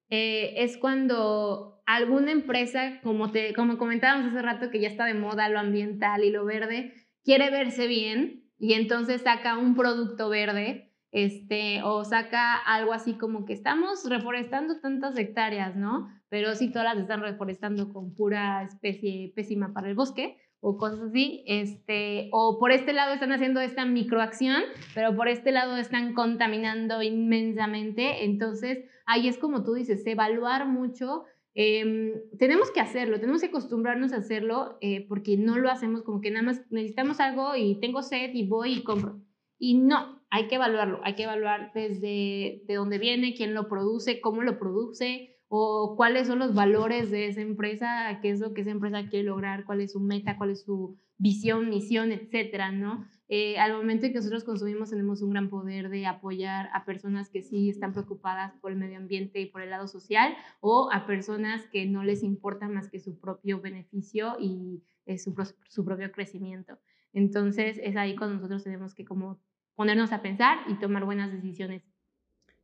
Eh, es cuando alguna empresa, como, te, como comentábamos hace rato, que ya está de moda lo ambiental y lo verde, quiere verse bien y entonces saca un producto verde, este, o saca algo así como que estamos reforestando tantas hectáreas, ¿no? Pero si todas las están reforestando con pura especie pésima para el bosque o cosas así, este, o por este lado están haciendo esta microacción, pero por este lado están contaminando inmensamente, entonces ahí es como tú dices, evaluar mucho Em, tenemos que hacerlo, tenemos que acostumbrarnos a hacerlo eh, porque no lo hacemos como que nada más necesitamos algo y tengo sed y voy y compro. Y no, hay que evaluarlo, hay que evaluar desde de dónde viene, quién lo produce, cómo lo produce o cuáles son los valores de esa empresa, qué es lo que esa empresa quiere lograr, cuál es su meta, cuál es su visión, misión, etcétera, ¿no? Eh, al momento en que nosotros consumimos tenemos un gran poder de apoyar a personas que sí están preocupadas por el medio ambiente y por el lado social o a personas que no les importa más que su propio beneficio y eh, su, su, propio crecimiento. Entonces es ahí cuando nosotros tenemos que como ponernos a pensar y tomar buenas decisiones.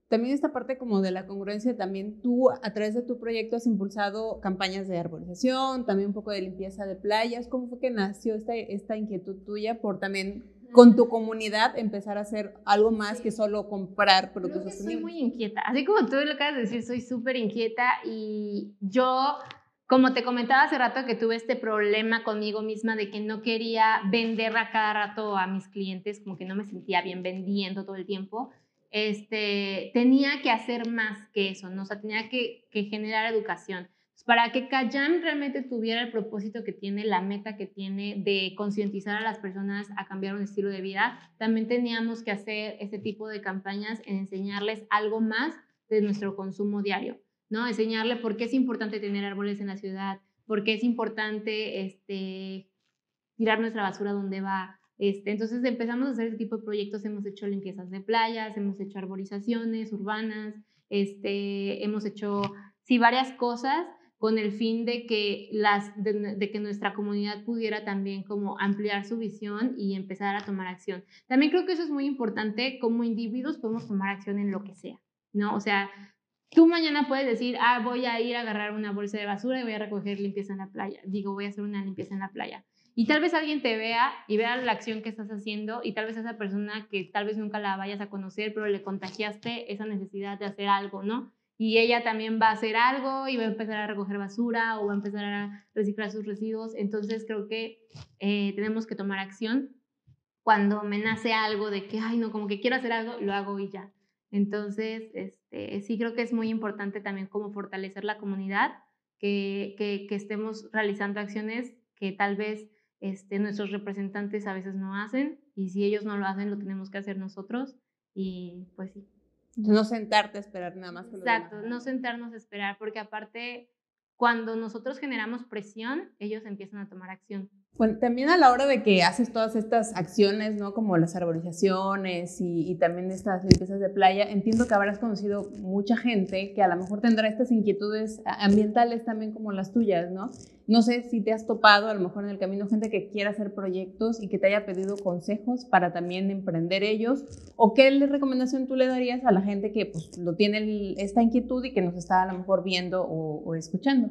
También esta parte como de la congruencia, también tú a través de tu proyecto has impulsado campañas de arborización, también un poco de limpieza de playas. ¿Cómo fue que nació esta, esta inquietud tuya por también con tu comunidad empezar a hacer algo más que solo comprar productos Creo Soy muy inquieta, así como tú lo acabas de decir, soy súper inquieta y yo, como te comentaba hace rato que tuve este problema conmigo misma de que no quería vender a cada rato a mis clientes, como que no me sentía bien vendiendo todo el tiempo, este, tenía que hacer más que eso, ¿no? O sea, tenía que, generar educación para que Cayam realmente tuviera el propósito que tiene, la meta que tiene de concientizar a las personas a cambiar un estilo de vida, también teníamos que hacer este tipo de campañas en enseñarles algo más de nuestro consumo diario, ¿no? Enseñarle por qué es importante tener árboles en la ciudad, por qué es importante este, tirar nuestra basura donde va. Este, entonces empezamos a hacer este tipo de proyectos, hemos hecho limpiezas de playas, hemos hecho arborizaciones urbanas, este, hemos hecho, sí, varias cosas con el fin de que, las, de, que nuestra comunidad pudiera también como ampliar su visión y empezar a tomar acción. También creo que eso es muy importante, como individuos podemos tomar acción en lo que sea, ¿no? O sea, tú mañana puedes decir, ah, voy a ir a agarrar una bolsa de basura y voy a recoger limpieza en la playa. Digo, voy a hacer una limpieza en la playa. Y tal vez alguien te vea y vea la acción que estás haciendo y tal vez esa persona que tal vez nunca la vayas a conocer, pero le contagiaste esa necesidad de hacer algo, ¿no? Y ella también va a hacer algo y va a empezar a recoger basura o va a empezar a reciclar sus residuos. Entonces creo que eh, tenemos que tomar acción. Cuando me nace algo de que, ay, no, como que quiero hacer algo, lo hago y ya. Entonces, este, sí creo que es muy importante también como fortalecer la comunidad, que, que, que estemos realizando acciones que tal vez este, nuestros representantes a veces no hacen y si ellos no lo hacen lo tenemos que hacer nosotros y pues sí. No sentarte a esperar nada más. Exacto, no sentarnos a esperar porque aparte cuando nosotros generamos presión, ellos empiezan a tomar acción. Bueno, también a la hora de que haces todas estas acciones, ¿no? Como las arborizaciones y, y, también estas limpiezas de playa, entiendo que habrás conocido mucha gente que a lo mejor tendrá estas inquietudes ambientales también como las tuyas, ¿no? No sé si te has topado a lo mejor en el camino gente que quiera hacer proyectos y que te haya pedido consejos para también emprender ellos, o qué recomendación tú le darías a la gente que pues lo tiene esta inquietud y que nos está a lo mejor viendo o, o escuchando.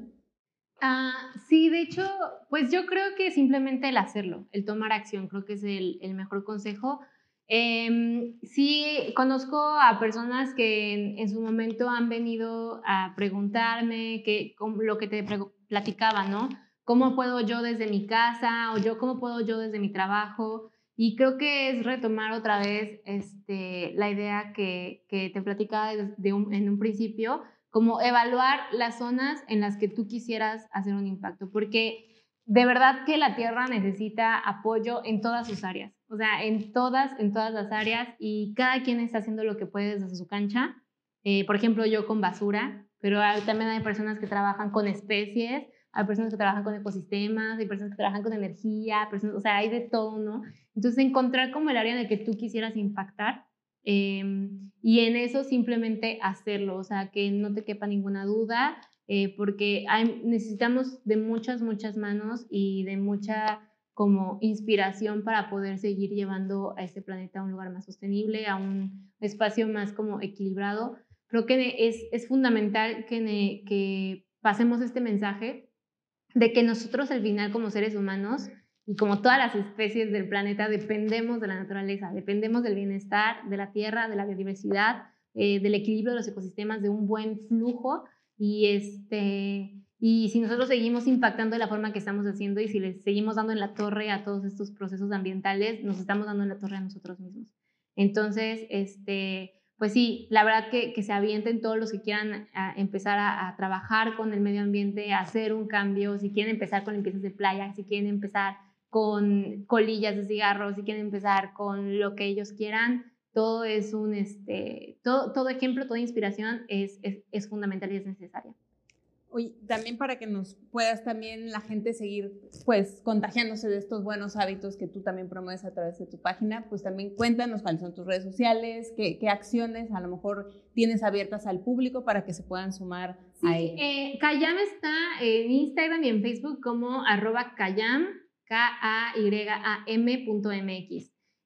Ah, sí, de hecho, pues yo creo que simplemente el hacerlo, el tomar acción, creo que es el, mejor consejo. Eh, sí, conozco a personas que en, su momento han venido a preguntarme que, lo que te platicaba, ¿no? ¿Cómo puedo yo desde mi casa o yo cómo puedo yo desde mi trabajo? Y creo que es retomar otra vez este, la idea que, te platicaba en un principio, como evaluar las zonas en las que tú quisieras hacer un impacto, porque de verdad que la tierra necesita apoyo en todas sus áreas, o sea, en todas, en todas las áreas y cada quien está haciendo lo que puede desde su cancha. Eh, por ejemplo, yo con basura, pero también hay personas que trabajan con especies, hay personas que trabajan con ecosistemas, hay personas que trabajan con energía, personas, o sea, hay de todo, ¿no? Entonces, encontrar como el área en el que tú quisieras impactar Em, y en eso simplemente hacerlo, o sea, que no te quepa ninguna duda, eh, porque necesitamos de muchas, muchas manos y de mucha como inspiración para poder seguir llevando a este planeta a un lugar más sostenible, a un espacio más como equilibrado. Creo que es, es fundamental que, que pasemos este mensaje de que nosotros al final como seres humanos y como todas las especies del planeta, dependemos de la naturaleza, dependemos del bienestar de la tierra, de la biodiversidad, eh, del equilibrio de los ecosistemas, de un buen flujo. Y, este, y si nosotros seguimos impactando de la forma que estamos haciendo y si les seguimos dando en la torre a todos estos procesos ambientales, nos estamos dando en la torre a nosotros mismos. Entonces, este, pues sí, la verdad que, que se avienten todos los que quieran empezar a, a, trabajar con el medio ambiente, a hacer un cambio, si quieren empezar con limpiezas de playa, si quieren empezar con colillas de cigarros, si quieren empezar con lo que ellos quieran, todo es un, este, todo, todo ejemplo, toda inspiración es, es, es fundamental y es necesaria. Oye, también para que nos puedas también la gente seguir pues contagiándose de estos buenos hábitos que tú también promueves a través de tu página, pues también cuéntanos cuáles son tus redes sociales, qué, qué acciones a lo mejor tienes abiertas al público para que se puedan sumar sí, a ello. Eh, Kayam está en Instagram y en Facebook como arroba Kayam K-A-Y-A-M.mx.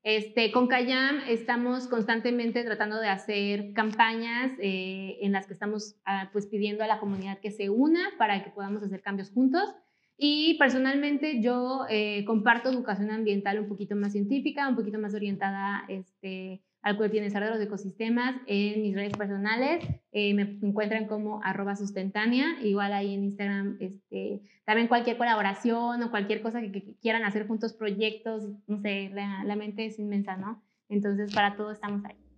Este, con Cayam estamos constantemente tratando de hacer campañas eh, en las que estamos ah, pues pidiendo a la comunidad que se una para que podamos hacer cambios juntos. Y personalmente yo eh, comparto educación ambiental un poquito más científica, un poquito más orientada este, al bienestar de los ecosistemas en mis redes personales. Eh, me encuentran como arroba sustentánea, igual ahí en Instagram, este, también cualquier colaboración o cualquier cosa que, quieran hacer juntos, proyectos, no sé, la, la mente es inmensa, ¿no? Entonces, para todo estamos ahí.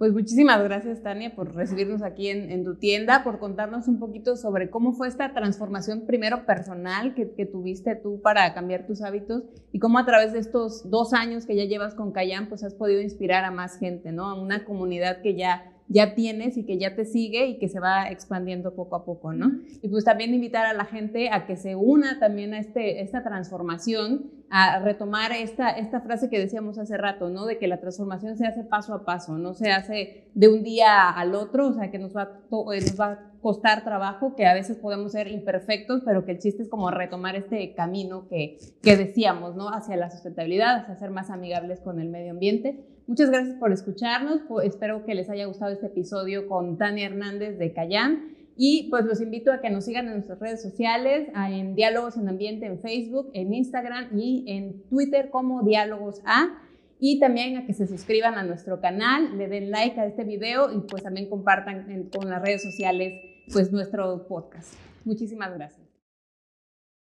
Pues muchísimas gracias, Tania, por recibirnos aquí en, tu tienda, por contarnos un poquito sobre cómo fue esta transformación primero personal que, que, tuviste tú para cambiar tus hábitos y cómo a través de estos dos años que ya llevas con Cayán, pues has podido inspirar a más gente, ¿no? A una comunidad que ya ya tienes y que ya te sigue y que se va expandiendo poco a poco, ¿no? Y pues también invitar a la gente a que se una también a este, esta transformación, a retomar esta, esta frase que decíamos hace rato, ¿no? De que la transformación se hace paso a paso, no se hace de un día al otro, o sea, que nos va, eh, nos va a costar trabajo, que a veces podemos ser imperfectos, pero que el chiste es como retomar este camino que, que decíamos, ¿no? Hacia la sustentabilidad, hacia ser más amigables con el medio ambiente. Muchas gracias por escucharnos. Espero que les haya gustado este episodio con Tania Hernández de Cayán. Y pues los invito a que nos sigan en nuestras redes sociales, en Diálogos en Ambiente en Facebook, en Instagram y en Twitter como Diálogos A. Y también a que se suscriban a nuestro canal, le den like a este video y pues también compartan con las redes sociales pues nuestro podcast. Muchísimas gracias.